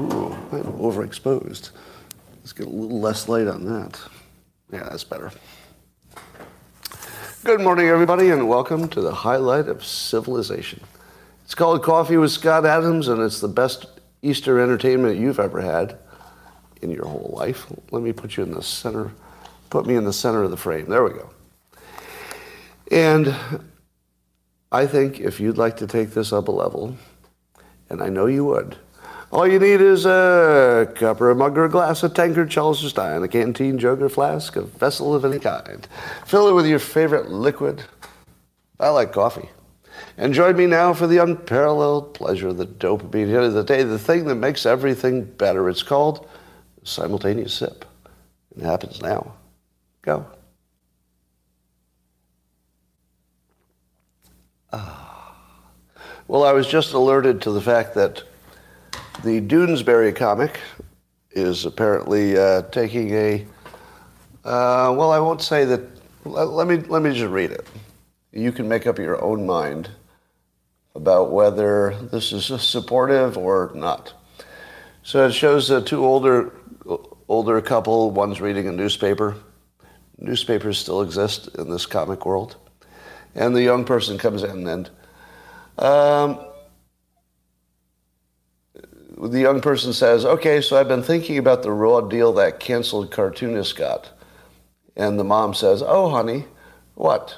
I'm overexposed. Let's get a little less light on that. Yeah, that's better. Good morning, everybody, and welcome to the highlight of civilization. It's called Coffee with Scott Adams, and it's the best Easter entertainment you've ever had in your whole life. Let me put you in the center, put me in the center of the frame. There we go. And I think if you'd like to take this up a level, and I know you would, all you need is a cup or a mug or a glass, a tankard, chalice or stein, a canteen, jug or flask, a vessel of any kind. Fill it with your favorite liquid. I like coffee. And join me now for the unparalleled pleasure of the dopamine hit of the day, the thing that makes everything better. It's called simultaneous sip. It happens now. Go. Ah. Well, I was just alerted to the fact that the Doonesbury comic is apparently uh, taking a. Uh, well, I won't say that. Let, let me let me just read it. You can make up your own mind about whether this is supportive or not. So it shows the two older older couple. One's reading a newspaper. Newspapers still exist in this comic world, and the young person comes in and. Um, the young person says, Okay, so I've been thinking about the raw deal that canceled cartoonist got. And the mom says, Oh, honey, what?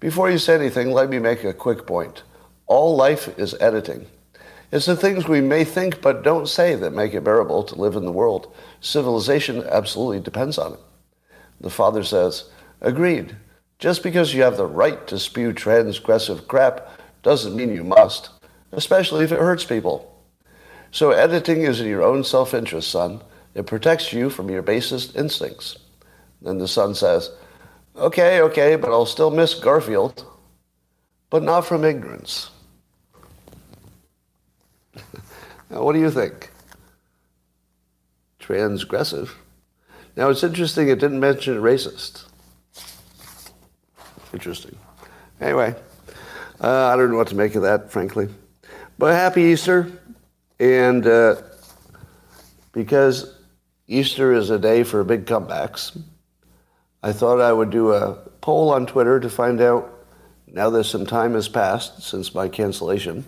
Before you say anything, let me make a quick point. All life is editing. It's the things we may think but don't say that make it bearable to live in the world. Civilization absolutely depends on it. The father says, Agreed. Just because you have the right to spew transgressive crap doesn't mean you must, especially if it hurts people. So editing is in your own self-interest, son. It protects you from your basest instincts. Then the son says, Okay, okay, but I'll still miss Garfield. But not from ignorance. now, what do you think? Transgressive. Now, it's interesting it didn't mention racist. Interesting. Anyway, uh, I don't know what to make of that, frankly. But happy Easter. And uh, because Easter is a day for big comebacks, I thought I would do a poll on Twitter to find out, now that some time has passed since my cancellation,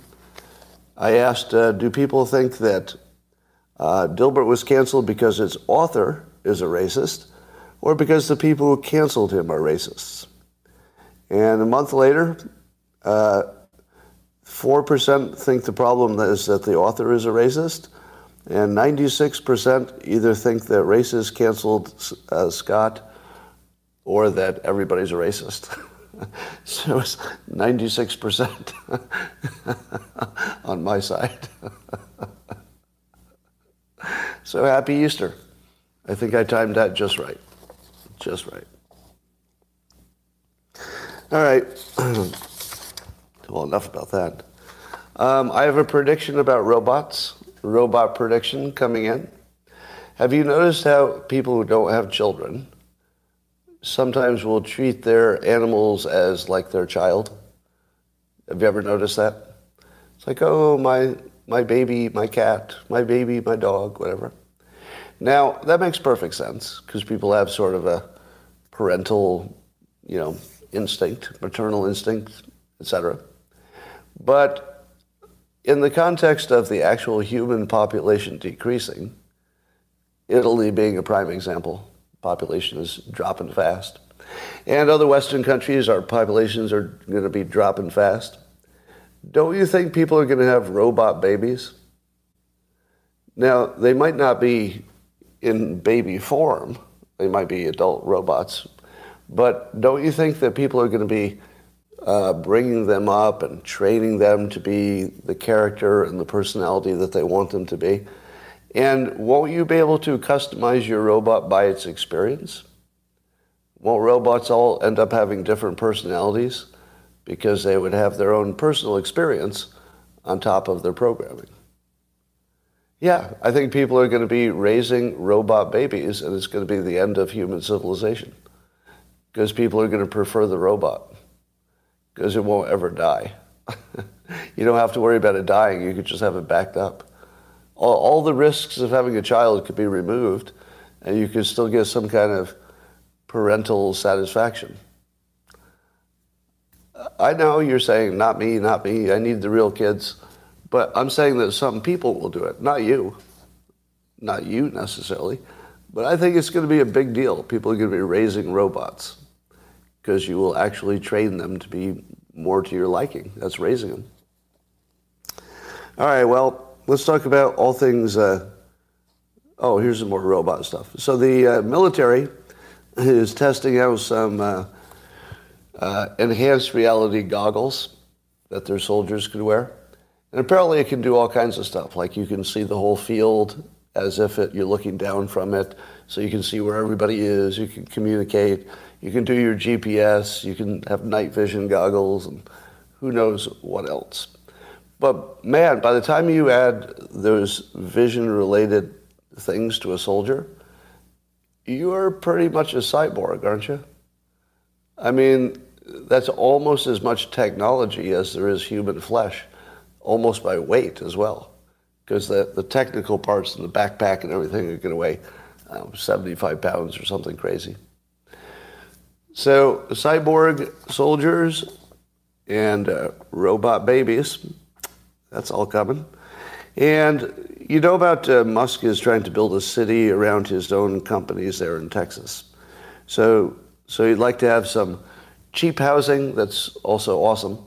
I asked, uh, do people think that uh, Dilbert was canceled because its author is a racist or because the people who canceled him are racists? And a month later, uh, 4% think the problem is that the author is a racist, and 96% either think that racists canceled uh, Scott or that everybody's a racist. so it's 96% on my side. so happy Easter. I think I timed that just right. Just right. All right. Well, enough about that. Um, I have a prediction about robots, robot prediction coming in. Have you noticed how people who don't have children sometimes will treat their animals as like their child? Have you ever noticed that? It's like, oh, my, my baby, my cat, my baby, my dog, whatever. Now, that makes perfect sense because people have sort of a parental, you know, instinct, maternal instinct, etc. But in the context of the actual human population decreasing, Italy being a prime example, population is dropping fast. And other Western countries, our populations are going to be dropping fast. Don't you think people are going to have robot babies? Now, they might not be in baby form, they might be adult robots, but don't you think that people are going to be uh, bringing them up and training them to be the character and the personality that they want them to be. And won't you be able to customize your robot by its experience? Won't robots all end up having different personalities because they would have their own personal experience on top of their programming? Yeah, I think people are going to be raising robot babies and it's going to be the end of human civilization because people are going to prefer the robot because it won't ever die. you don't have to worry about it dying. You could just have it backed up. all, all the risks of having a child could be removed, and you could still get some kind of parental satisfaction. I know you're saying, not me, not me, I need the real kids. But I'm saying that some people will do it, not you. Not you necessarily. But I think it's going to be a big deal. People are going to be raising robots because you will actually train them to be more to your liking. That's raising them. All right, well, let's talk about all things. Uh, oh, here's some more robot stuff. So the uh, military is testing out some uh, uh enhanced reality goggles that their soldiers could wear. And apparently it can do all kinds of stuff. Like you can see the whole field as if it, you're looking down from it. So you can see where everybody is. You can communicate. You can do your GPS. You can have night vision goggles and who knows what else. But man, by the time you add those vision related things to a soldier, you are pretty much a cyborg, aren't you? I mean, that's almost as much technology as there is human flesh almost by weight as well, because the, the technical parts and the backpack and everything are going to weigh um, 75 pounds or something crazy. So, cyborg soldiers and uh, robot babies, that's all coming. And you know about uh, Musk is trying to build a city around his own companies there in Texas. So, so he'd like to have some cheap housing that's also awesome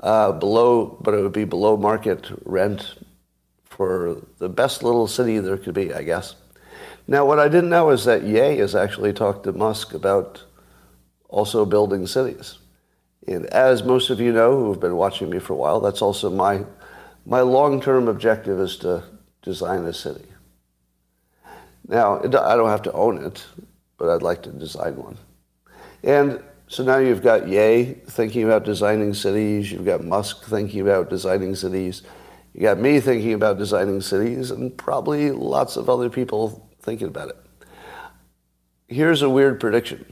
uh, below, but it would be below market rent for the best little city there could be, I guess. Now, what I didn't know is that Ye has actually talked to Musk about also building cities. And as most of you know who have been watching me for a while, that's also my, my long-term objective is to design a city. Now, I don't have to own it, but I'd like to design one. And so now you've got Ye thinking about designing cities, you've got Musk thinking about designing cities, you got me thinking about designing cities, and probably lots of other people thinking about it. Here's a weird prediction.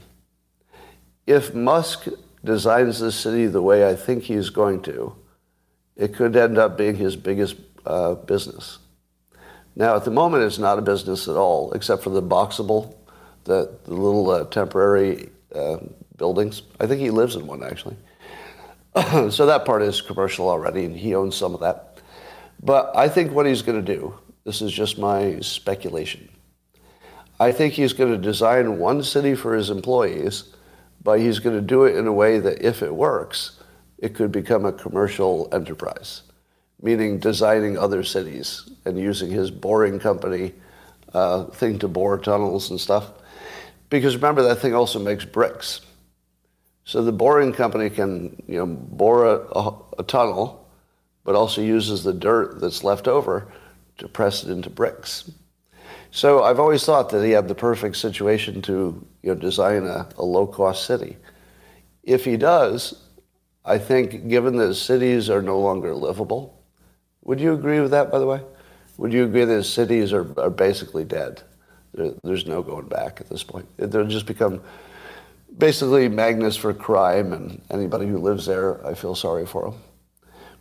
If Musk designs the city the way I think he's going to, it could end up being his biggest uh, business. Now, at the moment, it's not a business at all, except for the Boxabl, the, the little uh, temporary uh, buildings. I think he lives in one actually. so that part is commercial already, and he owns some of that. But I think what he's going to do, this is just my speculation. I think he's going to design one city for his employees, but he's going to do it in a way that if it works, it could become a commercial enterprise, meaning designing other cities and using his boring company uh, thing to bore tunnels and stuff. Because remember, that thing also makes bricks. So the boring company can, you know, bore a, a, a tunnel, but also uses the dirt that's left over to press it into bricks. So I've always thought that he had the perfect situation to you know, design a, a low-cost city. If he does, I think given that cities are no longer livable, would you agree with that, by the way? Would you agree that cities are, are basically dead? There, there's no going back at this point. They'll just become basically magnets for crime, and anybody who lives there, I feel sorry for them.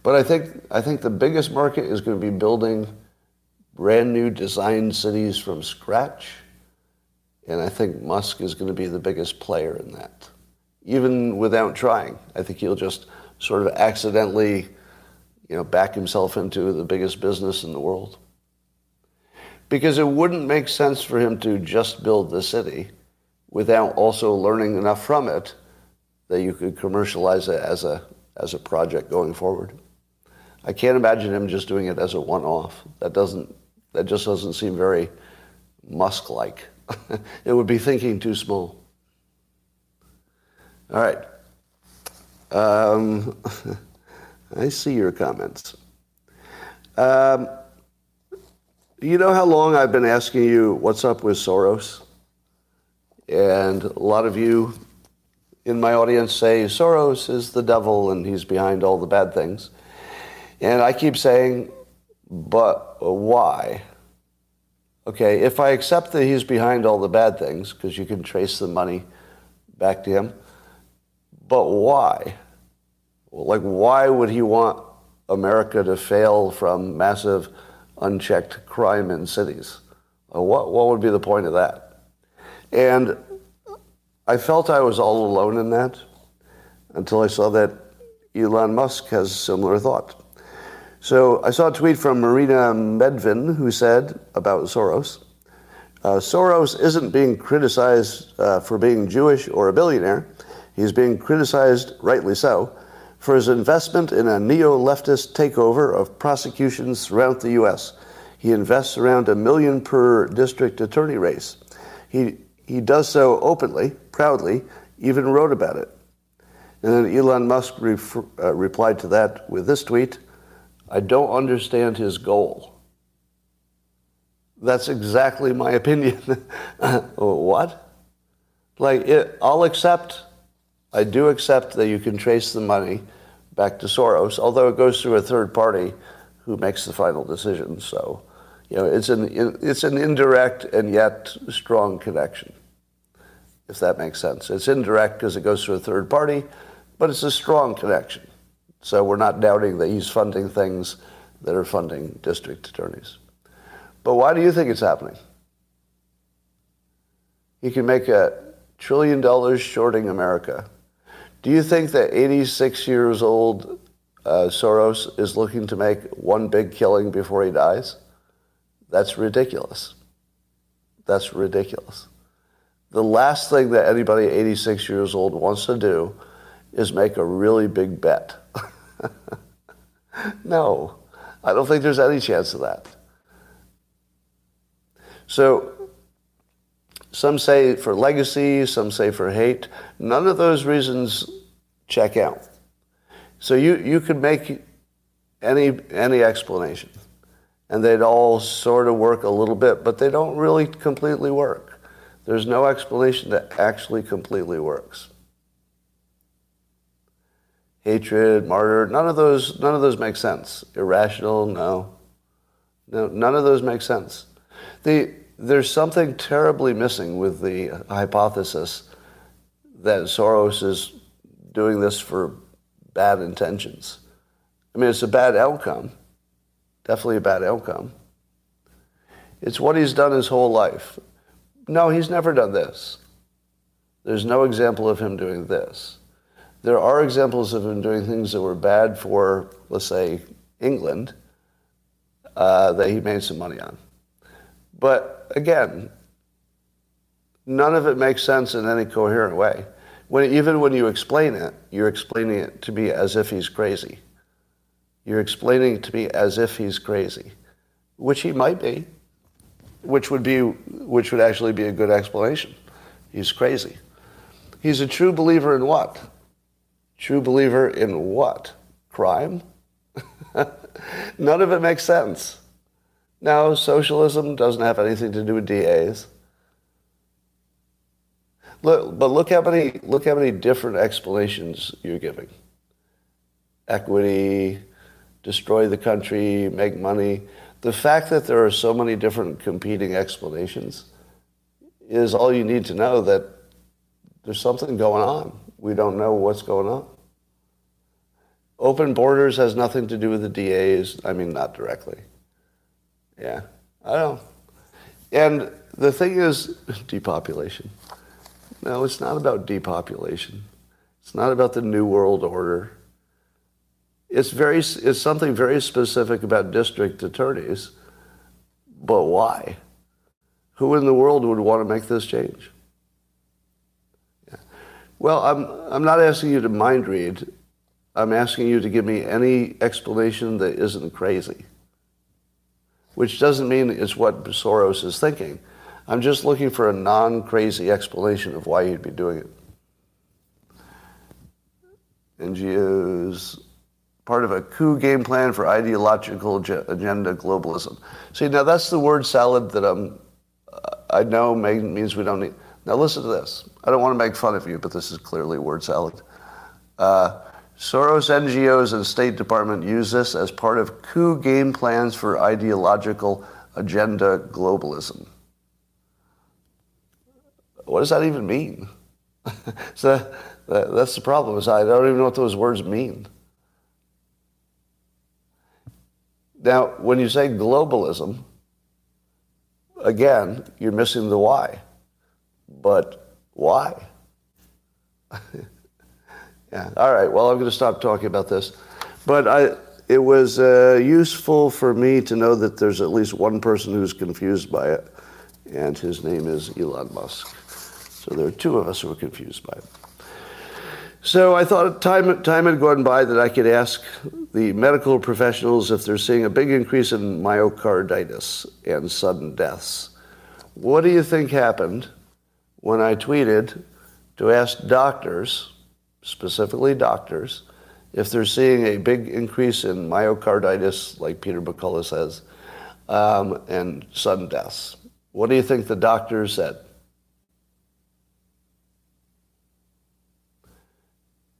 But I think I think the biggest market is going to be building brand new design cities from scratch, and I think Musk is going to be the biggest player in that, even without trying. I think he'll just sort of accidentally, you know, back himself into the biggest business in the world. Because it wouldn't make sense for him to just build the city without also learning enough from it that you could commercialize it as a, as a project going forward. I can't imagine him just doing it as a one-off. That doesn't, that just doesn't seem very Musk-like. it would be thinking too small. All right. Um, I see your comments. Um, you know how long I've been asking you what's up with Soros? And a lot of you in my audience say Soros is the devil and he's behind all the bad things. And I keep saying, but why? Okay, if I accept that he's behind all the bad things, because you can trace the money back to him, but why? Like, why would he want America to fail from massive unchecked crime in cities. Uh, what, what would be the point of that? And I felt I was all alone in that until I saw that Elon Musk has a similar thought. So I saw a tweet from Marina Medvin who said about Soros uh, Soros isn't being criticized uh, for being Jewish or a billionaire. He's being criticized, rightly so, for his investment in a neo leftist takeover of prosecutions throughout the U.S. He invests around a million per district attorney race. He, he does so openly, proudly, even wrote about it. And then Elon Musk uh, replied to that with this tweet I don't understand his goal. That's exactly my opinion. what? Like, it, I'll accept, I do accept that you can trace the money back to Soros, although it goes through a third party who makes the final decision. So, you know, it's an, it's an indirect and yet strong connection, if that makes sense. It's indirect because it goes through a third party, but it's a strong connection. So we're not doubting that he's funding things that are funding district attorneys. But why do you think it's happening? He can make a trillion dollars shorting America. Do you think that 86 years old uh, Soros is looking to make one big killing before he dies? That's ridiculous. That's ridiculous. The last thing that anybody 86 years old wants to do is make a really big bet. no, I don't think there's any chance of that. So some say for legacy, some say for hate. None of those reasons check out. So you, you could make any, any explanation, and they'd all sort of work a little bit, but they don't really completely work. There's no explanation that actually completely works. Hatred, martyr, none of those, none of those make sense. Irrational, no. No, none of those make sense. The, there's something terribly missing with the hypothesis that Soros is doing this for bad intentions. I mean, it's a bad outcome, definitely a bad outcome. It's what he's done his whole life. No, he's never done this. There's no example of him doing this. There are examples of him doing things that were bad for, let's say, England, uh, that he made some money on. But again, none of it makes sense in any coherent way. When, even when you explain it, you're explaining it to me as if he's crazy. You're explaining it to me as if he's crazy, which he might be, which would be, which would actually be a good explanation. He's crazy. He's a true believer in what? True believer in what? Crime? None of it makes sense. Now, socialism doesn't have anything to do with DAs. Look, but look how many look how many different explanations you're giving. Equity, destroy the country, make money. The fact that there are so many different competing explanations is all you need to know that there's something going on. We don't know what's going on. Open borders has nothing to do with the DAs. I mean, not directly. Yeah, I don't. And the thing is, depopulation. No, it's not about depopulation. It's not about the New World Order. It's, very, it's something very specific about district attorneys. But why? Who in the world would want to make this change? Well, I'm, I'm not asking you to mind read. I'm asking you to give me any explanation that isn't crazy which doesn't mean it's what Soros is thinking. I'm just looking for a non crazy explanation of why he'd be doing it. NGOs, part of a coup game plan for ideological agenda globalism. See, now that's the word salad that I'm, I know means we don't need. Now listen to this. I don't want to make fun of you, but this is clearly word salad. Uh, Soros NGOs and State Department use this as part of coup game plans for ideological agenda globalism. What does that even mean? so that's the problem. Is I don't even know what those words mean. Now, when you say globalism, again, you're missing the why. But why? yeah. All right. Well, I'm going to stop talking about this. But I, it was uh, useful for me to know that there's at least one person who's confused by it, and his name is Elon Musk. So there are two of us who are confused by it. So I thought time, time had gone by that I could ask the medical professionals if they're seeing a big increase in myocarditis and sudden deaths. What do you think happened when I tweeted to ask doctors, specifically doctors, if they're seeing a big increase in myocarditis, like Peter McCullough says, um, and sudden deaths? What do you think the doctors said?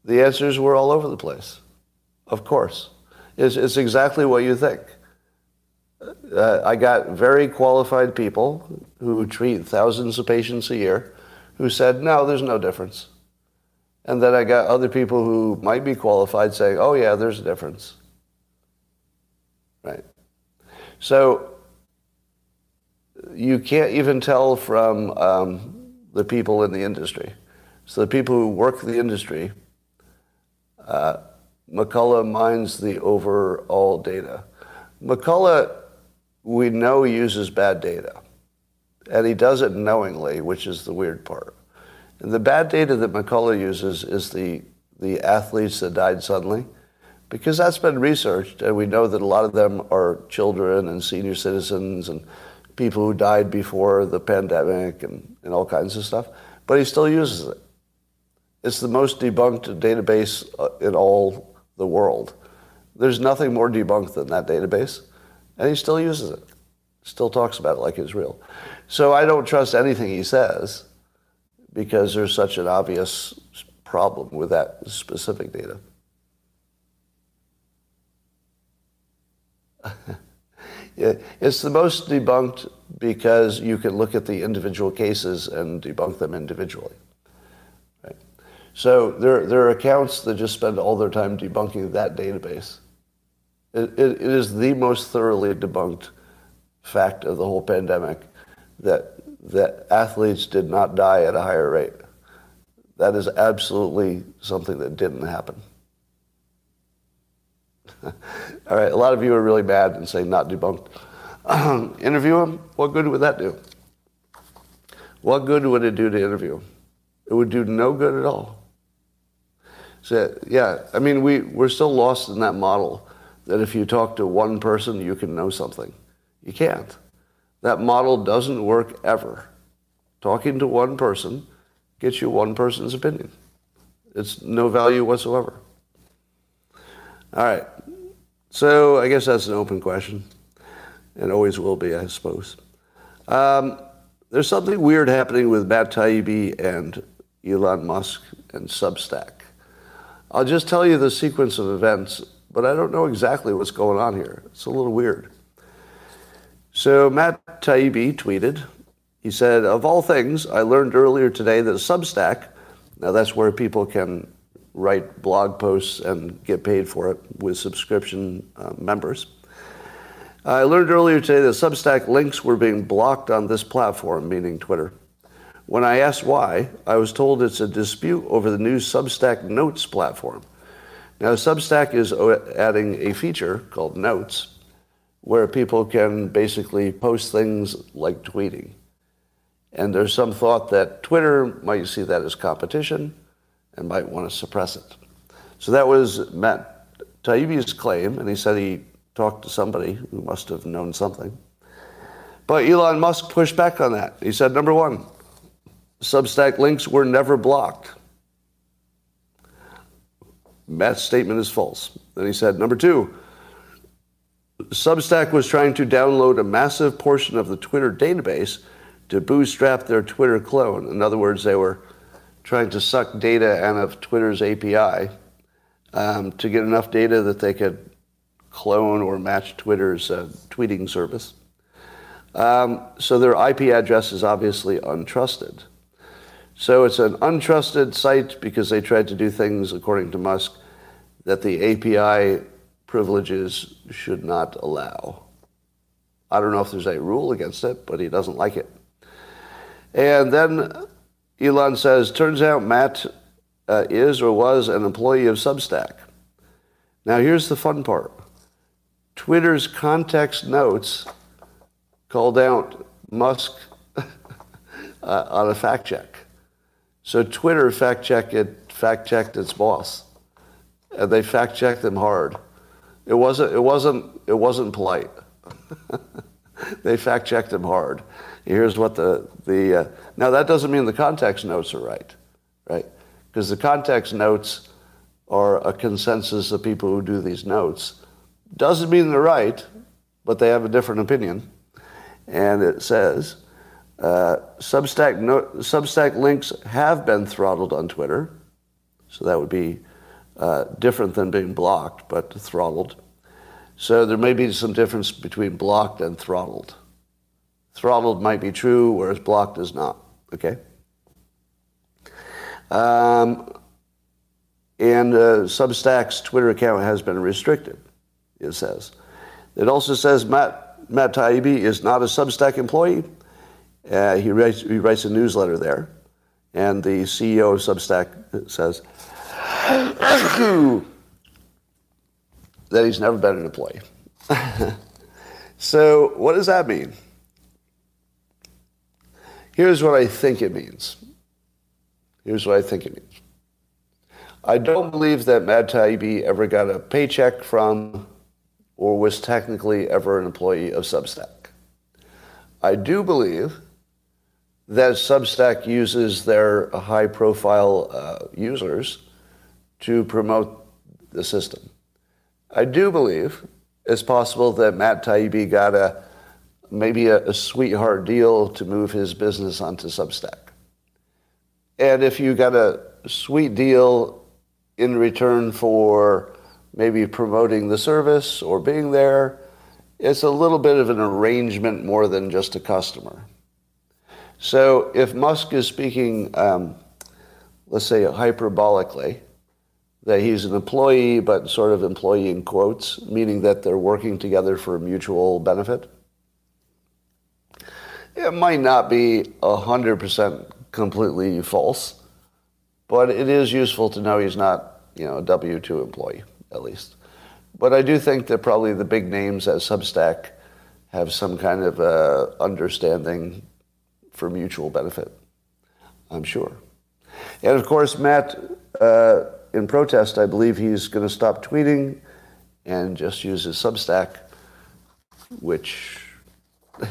The answers were all over the place. Of course. It's, it's exactly what you think. Uh, I got very qualified people who treat thousands of patients a year who said, no, there's no difference. And then I got other people who might be qualified saying, oh, yeah, there's a difference. Right. So you can't even tell from um, the people in the industry. So the people who work the industry uh, McCullough mines the overall data. McCullough, we know, uses bad data. And he does it knowingly, which is the weird part. And the bad data that McCullough uses is the, the athletes that died suddenly, because that's been researched, and we know that a lot of them are children and senior citizens and people who died before the pandemic and, and all kinds of stuff. But he still uses it. It's the most debunked database uh, in all the world. There's nothing more debunked than that database, and he still uses it. Still talks about it like it's real. So I don't trust anything he says because there's such an obvious problem with that specific data. it's the most debunked because you can look at the individual cases and debunk them individually. So there, there are accounts that just spend all their time debunking that database. It, it, it is the most thoroughly debunked fact of the whole pandemic that, that athletes did not die at a higher rate. That is absolutely something that didn't happen. all right, a lot of you are really mad and saying not debunked. interview him? What good would that do? What good would it do to interview him? It would do no good at all. So, yeah, I mean, we, we're still lost in that model that if you talk to one person, you can know something. You can't. That model doesn't work ever. Talking to one person gets you one person's opinion. It's no value whatsoever. All right. So I guess that's an open question, and always will be, I suppose. Um, there's something weird happening with Matt Taibbi and Elon Musk and Substack. I'll just tell you the sequence of events, but I don't know exactly what's going on here. It's a little weird. So Matt Taibbi tweeted, he said, of all things, I learned earlier today that Substack, now that's where people can write blog posts and get paid for it with subscription uh, members. I learned earlier today that Substack links were being blocked on this platform, meaning Twitter. When I asked why, I was told it's a dispute over the new Substack Notes platform. Now, Substack is adding a feature called Notes where people can basically post things like tweeting. And there's some thought that Twitter might see that as competition and might want to suppress it. So that was Matt Taibbi's claim, and he said he talked to somebody who must have known something. But Elon Musk pushed back on that. He said, number one, Substack links were never blocked. Matt's statement is false. Then he said, number two, Substack was trying to download a massive portion of the Twitter database to bootstrap their Twitter clone. In other words, they were trying to suck data out of Twitter's API um, to get enough data that they could clone or match Twitter's uh, tweeting service. Um, so their IP address is obviously untrusted. So it's an untrusted site because they tried to do things, according to Musk, that the API privileges should not allow. I don't know if there's a rule against it, but he doesn't like it. And then Elon says, turns out Matt uh, is or was an employee of Substack. Now, here's the fun part Twitter's context notes called out Musk uh, on a fact check. So Twitter fact checked fact checked its boss, and they fact checked him hard. It wasn't. It wasn't. It wasn't polite. they fact checked him hard. Here's what the the. Uh, now that doesn't mean the context notes are right, right? Because the context notes are a consensus of people who do these notes. Doesn't mean they're right, but they have a different opinion. And it says, uh, Substack, no, Substack links have been throttled on Twitter. So that would be uh, different than being blocked, but throttled. So there may be some difference between blocked and throttled. Throttled might be true, whereas blocked is not. Okay? Um, and uh, Substack's Twitter account has been restricted, it says. It also says Matt, Matt Taibbi is not a Substack employee. Uh, he, writes, he writes a newsletter there. And the CEO of Substack says that he's never been an employee. so, what does that mean? Here's what I think it means. Here's what I think it means. I don't believe that Matt Taibbi ever got a paycheck from or was technically ever an employee of Substack. I do believe that Substack uses their high profile uh, users to promote the system. I do believe it's possible that Matt Taibbi got a maybe a, a sweetheart deal to move his business onto Substack. And if you got a sweet deal in return for maybe promoting the service or being there, it's a little bit of an arrangement more than just a customer. So if Musk is speaking, um, let's say hyperbolically, that he's an employee, but sort of employee in quotes, meaning that they're working together for mutual benefit, it might not be 100% completely false, but it is useful to know he's not, you know, a W-2 employee, at least. But I do think that probably the big names at Substack have some kind of uh, understanding for mutual benefit, I'm sure. And of course, Matt, uh, in protest, I believe he's going to stop tweeting and just use his Substack, which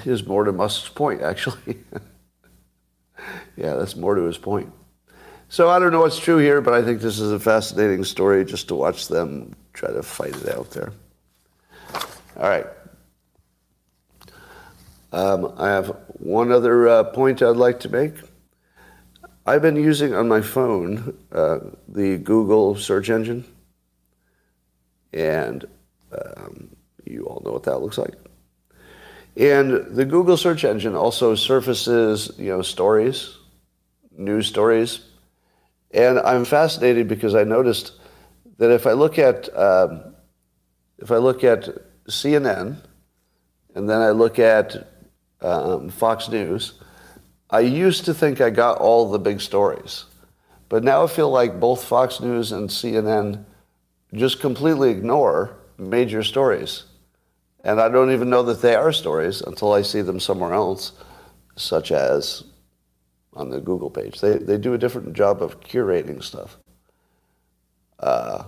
is more to Musk's point, actually. yeah, that's more to his point. So I don't know what's true here, but I think this is a fascinating story just to watch them try to fight it out there. All right. Um, I have one other uh, point I'd like to make. I've been using on my phone uh, the Google search engine, and um, you all know what that looks like. And the Google search engine also surfaces, you know, stories, news stories. And I'm fascinated because I noticed that if I look at um, if I look at CNN and then I look at um, Fox News, I used to think I got all the big stories, but now I feel like both Fox News and CNN just completely ignore major stories. And I don't even know that they are stories until I see them somewhere else, such as on the Google page. They, they do a different job of curating stuff. Uh,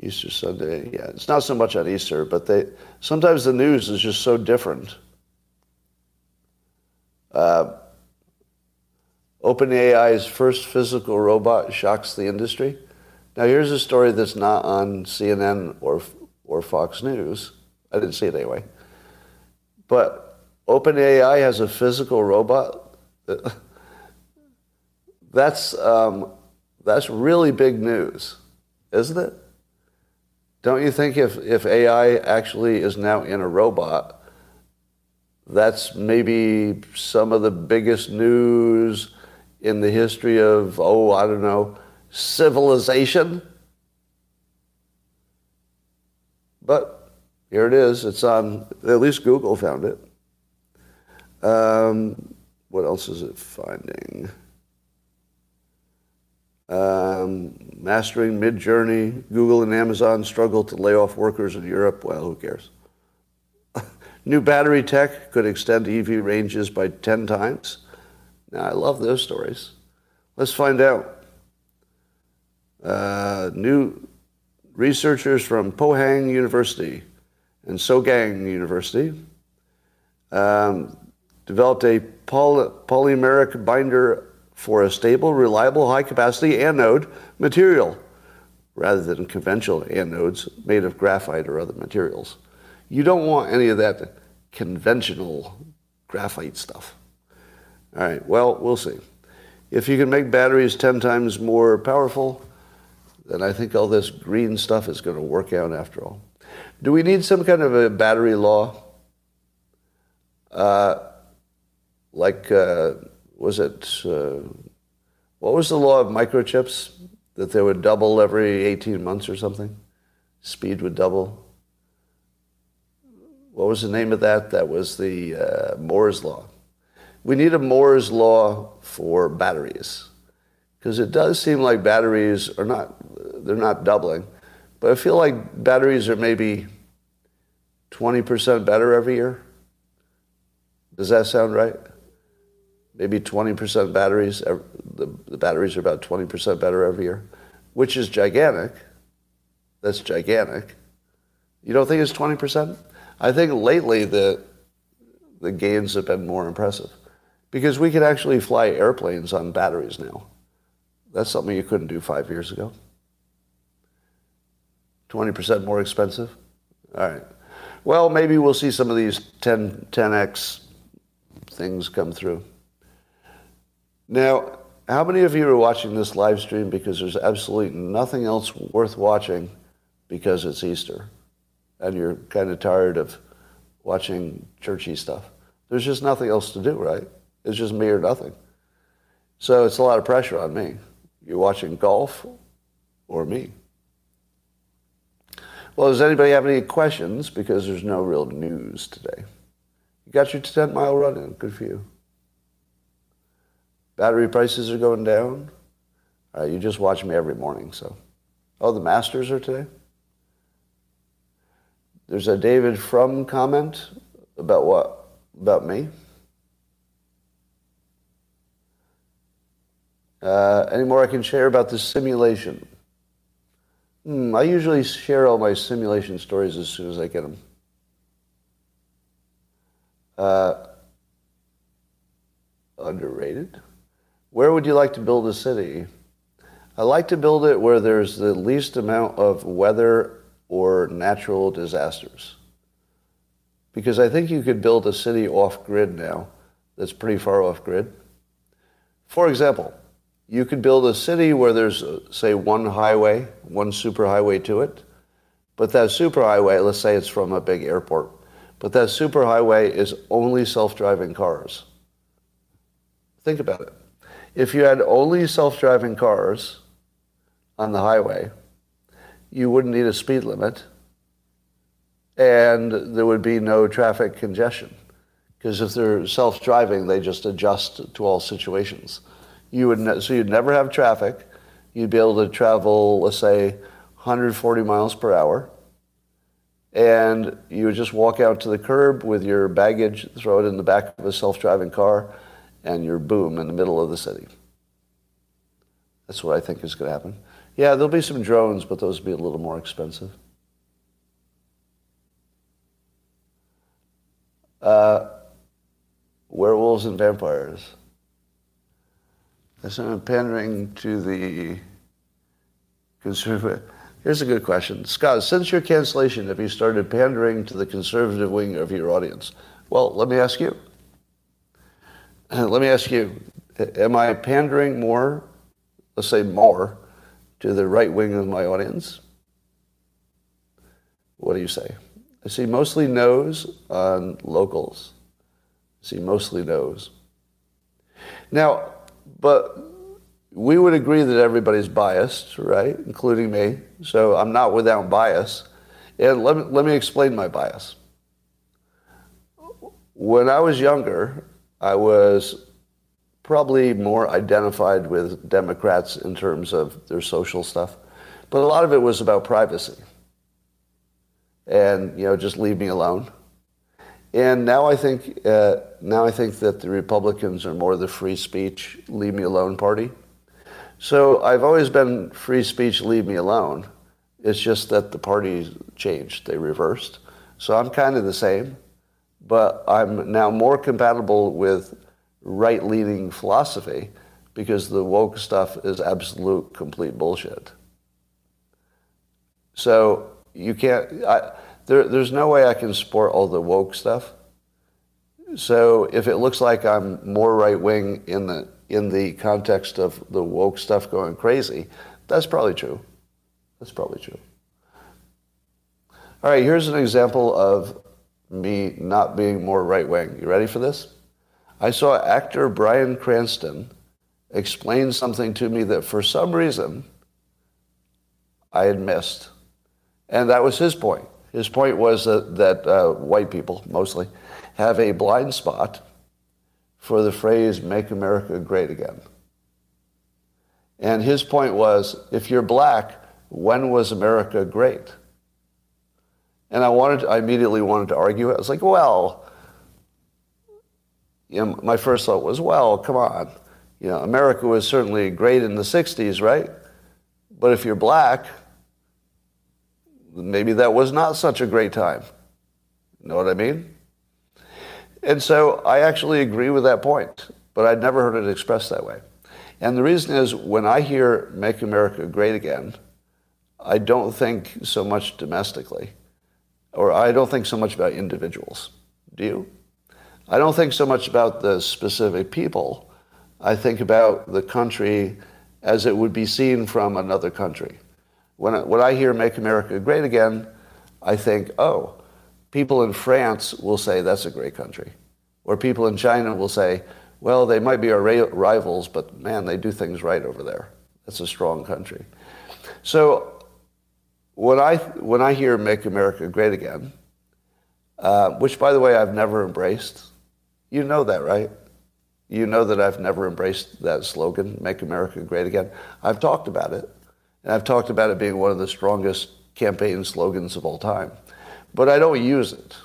Easter Sunday, yeah, it's not so much on Easter, but they sometimes the news is just so different. Uh, OpenAI's first physical robot shocks the industry. Now, here's a story that's not on CNN or or Fox News. I didn't see it anyway. But OpenAI has a physical robot. That's, um, that's really big news, isn't it? Don't you think if, if AI actually is now in a robot, that's maybe some of the biggest news in the history of, oh, I don't know, civilization? But here it is. It's on, at least Google found it. Um, what else is it finding? Um, mastering Midjourney. Google and Amazon struggle to lay off workers in Europe. Well, who cares? New battery tech could extend EV ranges by 10 times. Now, I love those stories. Let's find out. Uh, new researchers from Pohang University and Sogang University um, developed a poly- polymeric binder for a stable, reliable, high capacity anode material rather than conventional anodes made of graphite or other materials. You don't want any of that conventional graphite stuff. All right, well, we'll see. If you can make batteries 10 times more powerful, then I think all this green stuff is going to work out after all. Do we need some kind of a battery law? Uh, like, uh, was it, uh, what was the law of microchips? That they would double every 18 months or something? Speed would double? What was the name of that? That was the uh, Moore's Law. We need a Moore's Law for batteries because it does seem like batteries are not, they're not doubling, but I feel like batteries are maybe 20% better every year. Does that sound right? Maybe 20% batteries, the, the batteries are about 20% better every year, which is gigantic. That's gigantic. You don't think it's 20%? I think lately the, the gains have been more impressive because we can actually fly airplanes on batteries now. That's something you couldn't do five years ago. 20% more expensive? All right. Well, maybe we'll see some of these 10, 10x things come through. Now, how many of you are watching this live stream because there's absolutely nothing else worth watching because it's Easter and you're kind of tired of watching churchy stuff? There's just nothing else to do, right? It's just me or nothing. So it's a lot of pressure on me. You're watching golf or me. Well, does anybody have any questions? Because there's no real news today. You got your 10 mile run in. Good for you. Battery prices are going down. Uh, you just watch me every morning, so. Oh, the Masters are today? There's a David Frum comment about what? About me? Uh, any more I can share about the simulation? Hmm, I usually share all my simulation stories as soon as I get them. Uh, underrated. Where would you like to build a city? I like to build it where there's the least amount of weather or natural disasters. Because I think you could build a city off grid now that's pretty far off grid. For example, you could build a city where there's, uh, say, one highway, one superhighway to it, but that superhighway, let's say it's from a big airport, but that superhighway is only self-driving cars. Think about it. If you had only self-driving cars on the highway, you wouldn't need a speed limit, and there would be no traffic congestion. Because if they're self-driving, they just adjust to all situations you would ne- so you'd never have traffic. You'd be able to travel, let's say, 140 miles per hour, and you would just walk out to the curb with your baggage, throw it in the back of a self-driving car, and you're boom in the middle of the city. That's what I think is going to happen. Yeah, there'll be some drones, but those will be a little more expensive. Uh, werewolves and vampires. That's not pandering to the conservative. Here's a good question. Scott, since your cancellation, have you started pandering to the conservative wing of your audience? Well, let me ask you. Let me ask you, am I pandering more, let's say more, to the right wing of my audience? What do you say? I see mostly no's on locals. I see mostly no's. Now, but we would agree that everybody's biased, right? Including me. So I'm not without bias. And let me, let me explain my bias. When I was younger, I was probably more identified with Democrats in terms of their social stuff. But a lot of it was about privacy. And, you know, just leave me alone. And now I think, uh, now I think that the Republicans are more the free speech, leave me alone party. So I've always been free speech, leave me alone. It's just that the party changed, they reversed. So I'm kind of the same, but I'm now more compatible with right leaning philosophy because the woke stuff is absolute complete bullshit. So you can't, I, there, there's no way I can support all the woke stuff. So if it looks like I'm more right wing in the, in the context of the woke stuff going crazy, that's probably true. That's probably true. All right, here's an example of me not being more right wing. You ready for this? I saw actor Bryan Cranston explain something to me that for some reason I had missed. And that was his point. His point was that, that uh, white people, mostly, have a blind spot for the phrase, make America great again. And his point was, if you're black, when was America great? And I wanted, I immediately wanted to argue. I was like, well, you know, my first thought was, well, come on. You know, America was certainly great in the 60s, right? But if you're black, maybe that was not such a great time. You know what I mean? And so I actually agree with that point, but I'd never heard it expressed that way. And the reason is when I hear Make America Great Again, I don't think so much domestically, or I don't think so much about individuals. Do you? I don't think so much about the specific people. I think about the country as it would be seen from another country. When I, when I hear Make America Great Again, I think, oh, people in France will say that's a great country. Or people in China will say, well, they might be our rivals, but man, they do things right over there. That's a strong country. So when I, when I hear Make America Great Again, uh, which by the way I've never embraced, you know that, right? You know that I've never embraced that slogan, Make America Great Again. I've talked about it, and I've talked about it being one of the strongest campaign slogans of all time. But I don't use it.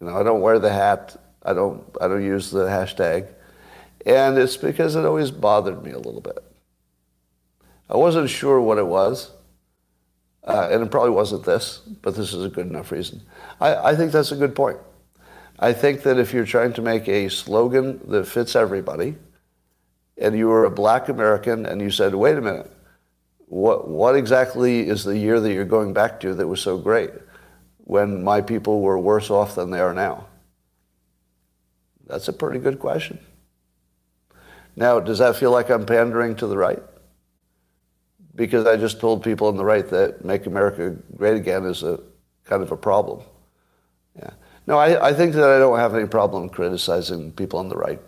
You know, I don't wear the hat. I don't, I don't use the hashtag. And it's because it always bothered me a little bit. I wasn't sure what it was. Uh, and it probably wasn't this, but this is a good enough reason. I, I think that's a good point. I think that if you're trying to make a slogan that fits everybody, and you were a black American and you said, wait a minute, what, what exactly is the year that you're going back to that was so great when my people were worse off than they are now? That's a pretty good question. Now, does that feel like I'm pandering to the right? Because I just told people on the right that Make America Great Again is a kind of a problem. Yeah. No, I, I think that I don't have any problem criticizing people on the right.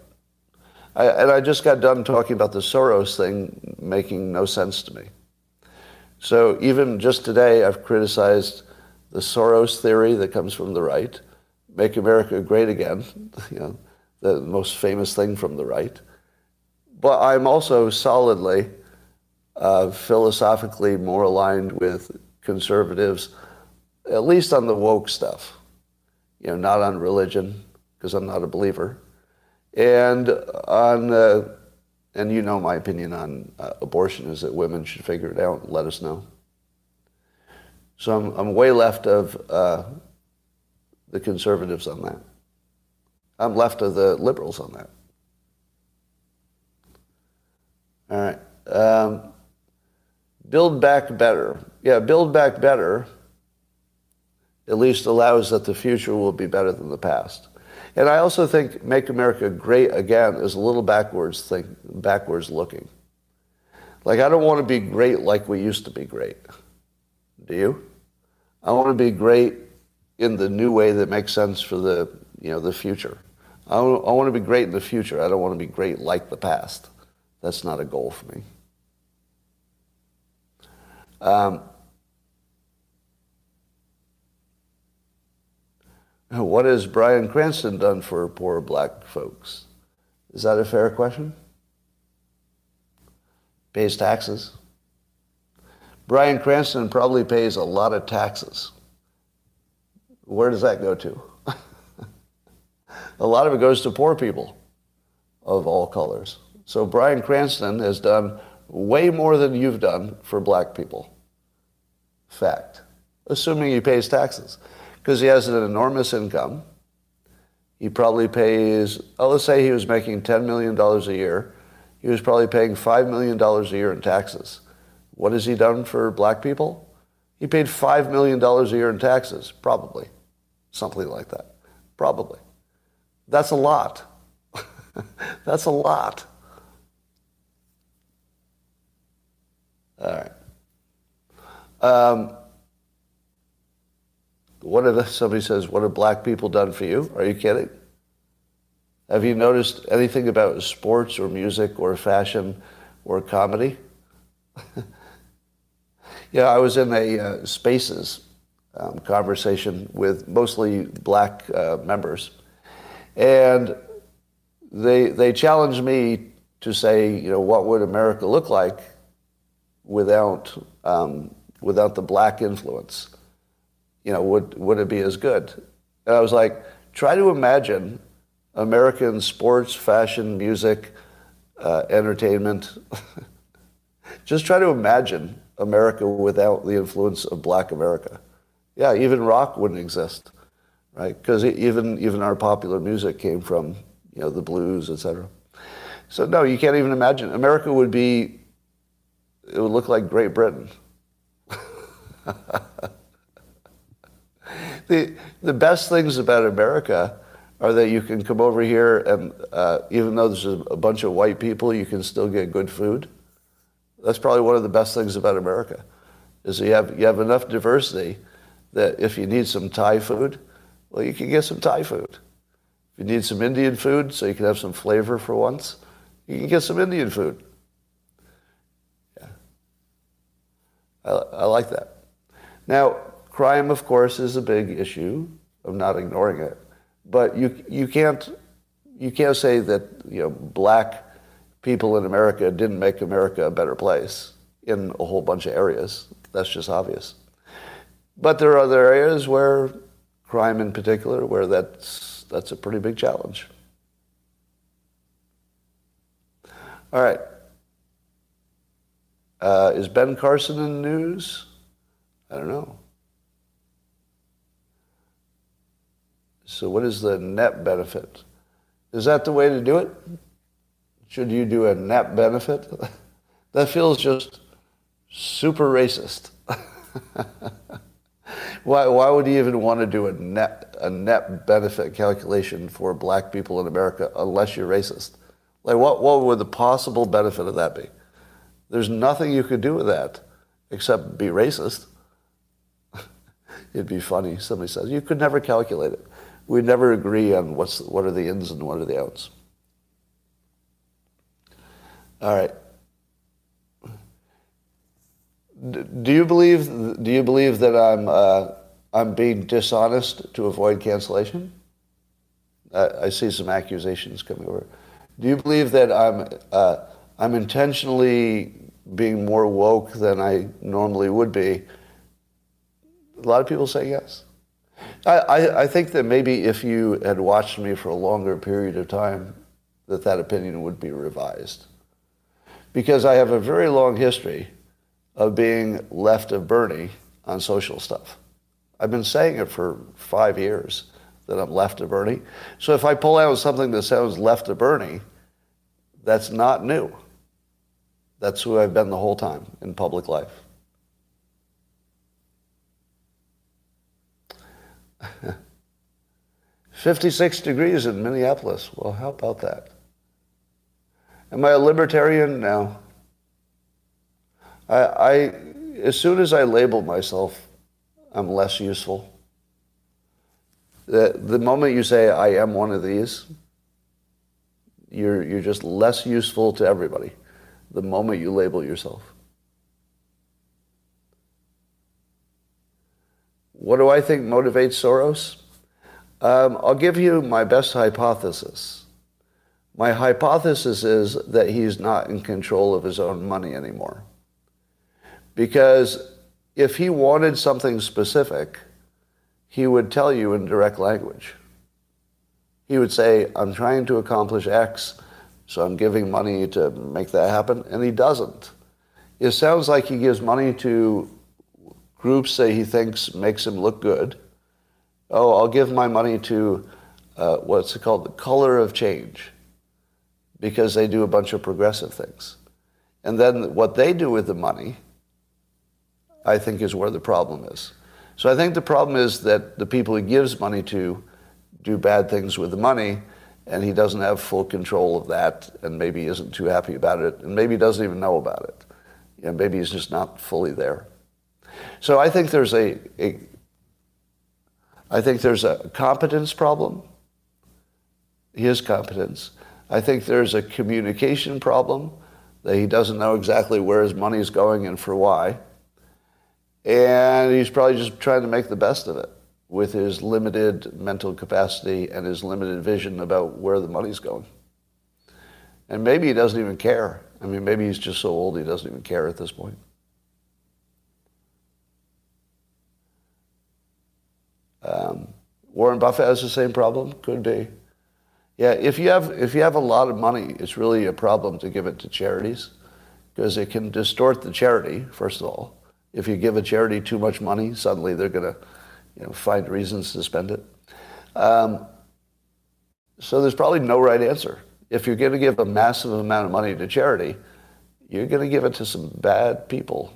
I, and I just got done talking about the Soros thing making no sense to me. So even just today, I've criticized the Soros theory that comes from the right, make America great again, you know, the most famous thing from the right. But I'm also solidly, uh, philosophically more aligned with conservatives, at least on the woke stuff you know, not on religion because I'm not a believer, and on uh, and you know my opinion on uh, abortion is that women should figure it out. And let us know. So I'm I'm way left of uh, the conservatives on that. I'm left of the liberals on that. All right. Um, build back better. Yeah, build back better at least allows that the future will be better than the past. And I also think Make America Great Again is a little backwards think, backwards looking. Like I don't want to be great like we used to be great. Do you? I want to be great in the new way that makes sense for the you know the future. I, I want to be great in the future. I don't want to be great like the past. That's not a goal for me. Um, What has Bryan Cranston done for poor black folks? Is that a fair question? Pays taxes. Bryan Cranston probably pays a lot of taxes. Where does that go to? a lot of it goes to poor people of all colors. So Bryan Cranston has done way more than you've done for black people. Fact. Assuming he pays taxes. Because he has an enormous income. He probably pays, oh, let's say he was making $10 million a year. He was probably paying $5 million a year in taxes. What has he done for black people? He paid $5 million a year in taxes, probably. Something like that. Probably. That's a lot. That's a lot. All right. Um, what have somebody says? What have black people done for you? Are you kidding? Have you noticed anything about sports or music or fashion or comedy? yeah, I was in a uh, Spaces um, conversation with mostly black uh, members, and they they challenged me to say, you know, what would America look like without um, without the black influence? You know, would would it be as good? And I was like, try to imagine American sports, fashion, music, uh, entertainment. Just try to imagine America without the influence of Black America. Yeah, even rock wouldn't exist, right? Because even even our popular music came from you know the blues, etc. So no, you can't even imagine. America would be it would look like Great Britain. the, the best things about America are that you can come over here and uh, even though there's a bunch of white people, you can still get good food. That's probably one of the best things about America, is you have, you have enough diversity that if you need some Thai food, well, you can get some Thai food. If you need some Indian food so you can have some flavor for once, you can get some Indian food. Yeah. I, I like that. Now, crime, of course, is a big issue. I'm not ignoring it, but you you can't you can't say that you know black people in America didn't make America a better place in a whole bunch of areas. That's just obvious. But there are other areas where crime, in particular, where that's that's a pretty big challenge. All right. Uh, is Ben Carson in the news? I don't know. So, what is the net benefit? Is that the way to do it? Should you do a net benefit? that feels just super racist. why, why would you even want to do a net, a net benefit calculation for black people in America unless you're racist? Like, what, what would the possible benefit of that be? There's nothing you could do with that except be racist. It'd be funny. Somebody says, you could never calculate it. We'd never agree on what's, what are the ins and what are the outs. All right. Do you believe, do you believe that I'm, uh, I'm being dishonest to avoid cancellation? I, I see some accusations coming over. Do you believe that I'm, uh, I'm intentionally being more woke than I normally would be. A lot of people say yes. I, I, think that maybe if you had watched me for a longer period of time, that that opinion would be revised. Because I have a very long history of being left of Bernie on social stuff. I've been saying it for five years that I'm left of Bernie. So if I pull out something that sounds left of Bernie, that's not new. That's who I've been the whole time in public life. Fifty-six degrees in Minneapolis. Well, how about that? Am I a libertarian? No. I, I as soon as I label myself, I'm less useful. The, the moment you say I am one of these, you're, you're just less useful to everybody the moment you label yourself. What do I think motivates Soros? Um, I'll give you my best hypothesis. My hypothesis is that he's not in control of his own money anymore. Because if he wanted something specific, he would tell you in direct language. He would say, I'm trying to accomplish X, so I'm giving money to make that happen, and he doesn't. It sounds like he gives money to groups that he thinks makes him look good. Oh, I'll give my money to uh, what's it called? The color of change, because they do a bunch of progressive things. And then what they do with the money, I think, is where the problem is. So I think the problem is that the people he gives money to do bad things with the money, and he doesn't have full control of that, and maybe isn't too happy about it, and maybe doesn't even know about it. Know, maybe he's just not fully there. So I think there's a, a I think there's a competence problem. His competence. I think there's a communication problem that he doesn't know exactly where his money is going and for why. And he's probably just trying to make the best of it with his limited mental capacity and his limited vision about where the money's going. And maybe he doesn't even care. I mean, maybe he's just so old he doesn't even care at this point. Um, Warren Buffett has the same problem. Could be. Yeah, if you have if you have a lot of money, it's really a problem to give it to charities because it can distort the charity. First of all, if you give a charity too much money, suddenly they're going to you know, find reasons to spend it. Um, so there's probably no right answer. If you're going to give a massive amount of money to charity, you're going to give it to some bad people.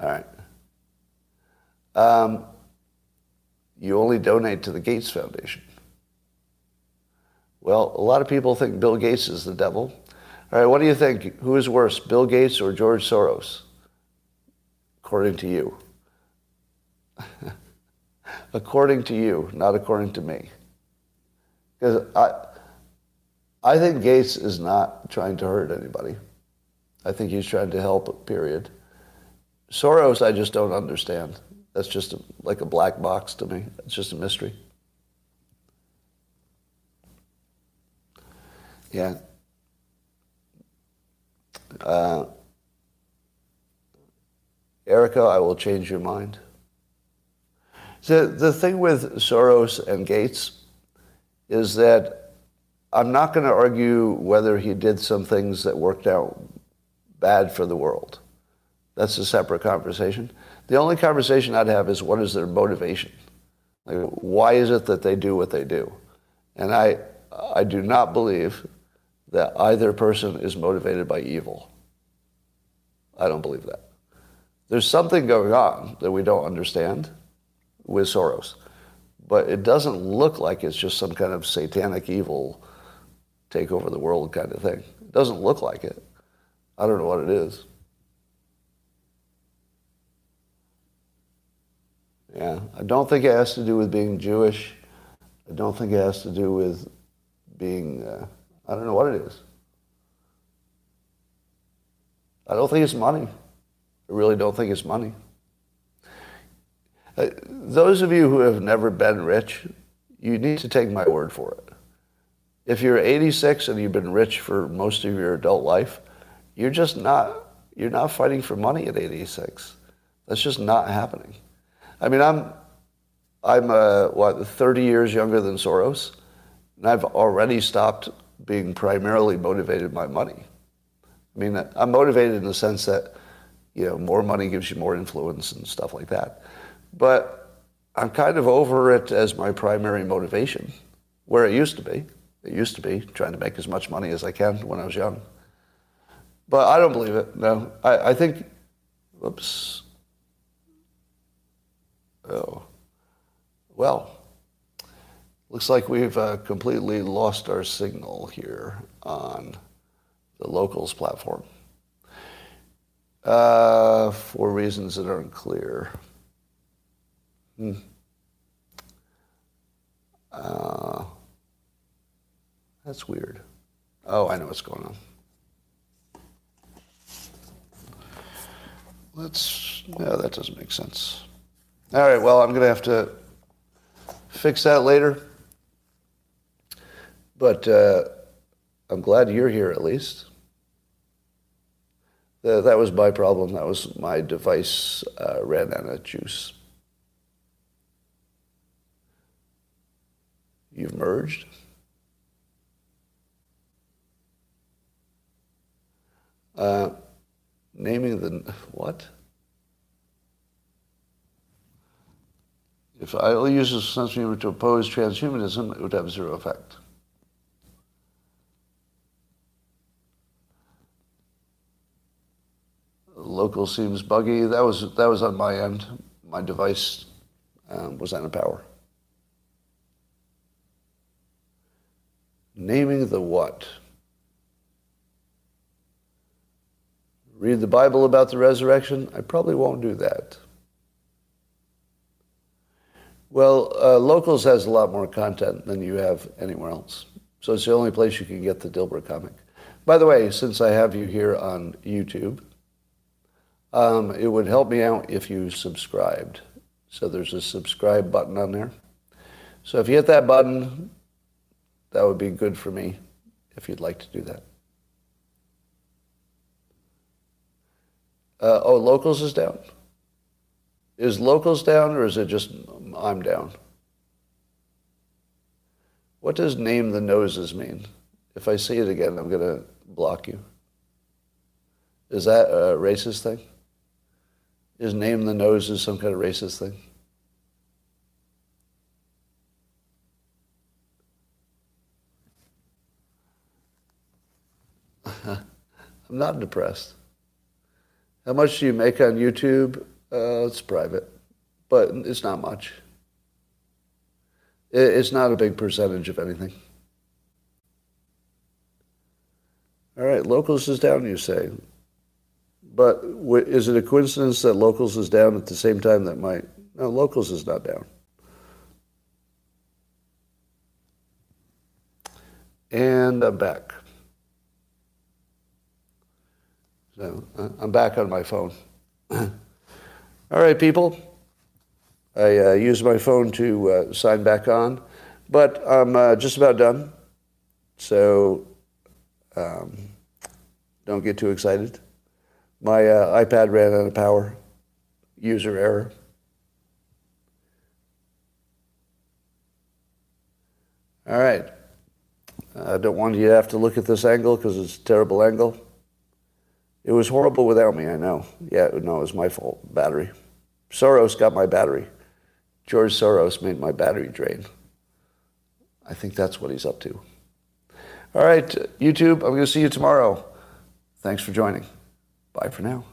All right. Um, you only donate to the Gates Foundation. Well, a lot of people think Bill Gates is the devil. All right, what do you think? Who is worse, Bill Gates or George Soros? According to you. according to you, not according to me. Because I, I think Gates is not trying to hurt anybody. I think he's trying to help, period. Soros, I just don't understand. That's just a, like a black box to me. It's just a mystery. Yeah. Uh, Erica, I will change your mind. The, the thing with Soros and Gates is that I'm not going to argue whether he did some things that worked out bad for the world. That's a separate conversation. The only conversation I'd have is what is their motivation? Like, why is it that they do what they do? And I, I do not believe that either person is motivated by evil. I don't believe that. There's something going on that we don't understand with Soros, but it doesn't look like it's just some kind of satanic evil take over the world kind of thing. It doesn't look like it. I don't know what it is. Yeah, I don't think it has to do with being Jewish. I don't think it has to do with being, uh, I don't know what it is. I don't think it's money. I really don't think it's money. Uh, those of you who have never been rich, you need to take my word for it. If you're 86 and you've been rich for most of your adult life, you're just not, you're not fighting for money at 86. That's just not happening. I mean, I'm, I'm uh, what, 30 years younger than Soros, and I've already stopped being primarily motivated by money. I mean, I'm motivated in the sense that, you know, more money gives you more influence and stuff like that. But I'm kind of over it as my primary motivation, where it used to be. It used to be trying to make as much money as I can when I was young. But I don't believe it. No, I, I think. Whoops. Oh. Well, looks like we've uh, completely lost our signal here on the locals platform uh, for reasons that aren't clear. Hmm. Uh, that's weird. Oh, I know what's going on. Let's, no, that doesn't make sense. All right, well, I'm going to have to fix that later. But uh, I'm glad you're here at least. Uh, that was my problem. That was my device uh, ran out of juice. You've merged? Uh, naming the what? If I only use sense humor to oppose transhumanism, it would have zero effect. Local seems buggy. That was that was on my end. My device um, was out of power. Naming the what? Read the Bible about the resurrection? I probably won't do that. Well, uh, Locals has a lot more content than you have anywhere else. So it's the only place you can get the Dilbert comic. By the way, since I have you here on YouTube, um, it would help me out if you subscribed. So there's a subscribe button on there. So if you hit that button, that would be good for me if you'd like to do that. Uh, oh, locals is down. Is locals down or is it just I'm down? What does name the noses mean? If I see it again, I'm going to block you. Is that a racist thing? Is name the noses some kind of racist thing? I'm not depressed. How much do you make on YouTube? Uh, it's private, but it's not much. It's not a big percentage of anything. All right, locals is down, you say. But is it a coincidence that locals is down at the same time that my no locals is not down? And I'm back. So I'm back on my phone. All right, people. I uh, used my phone to uh, sign back on, but I'm uh, just about done. So um, don't get too excited. My uh, iPad ran out of power. User error. All right. I don't want you to have to look at this angle because it's a terrible angle. It was horrible without me, I know. Yeah, no, it was my fault. Battery. Soros got my battery. George Soros made my battery drain. I think that's what he's up to. All right, YouTube, I'm going to see you tomorrow. Thanks for joining. Bye for now.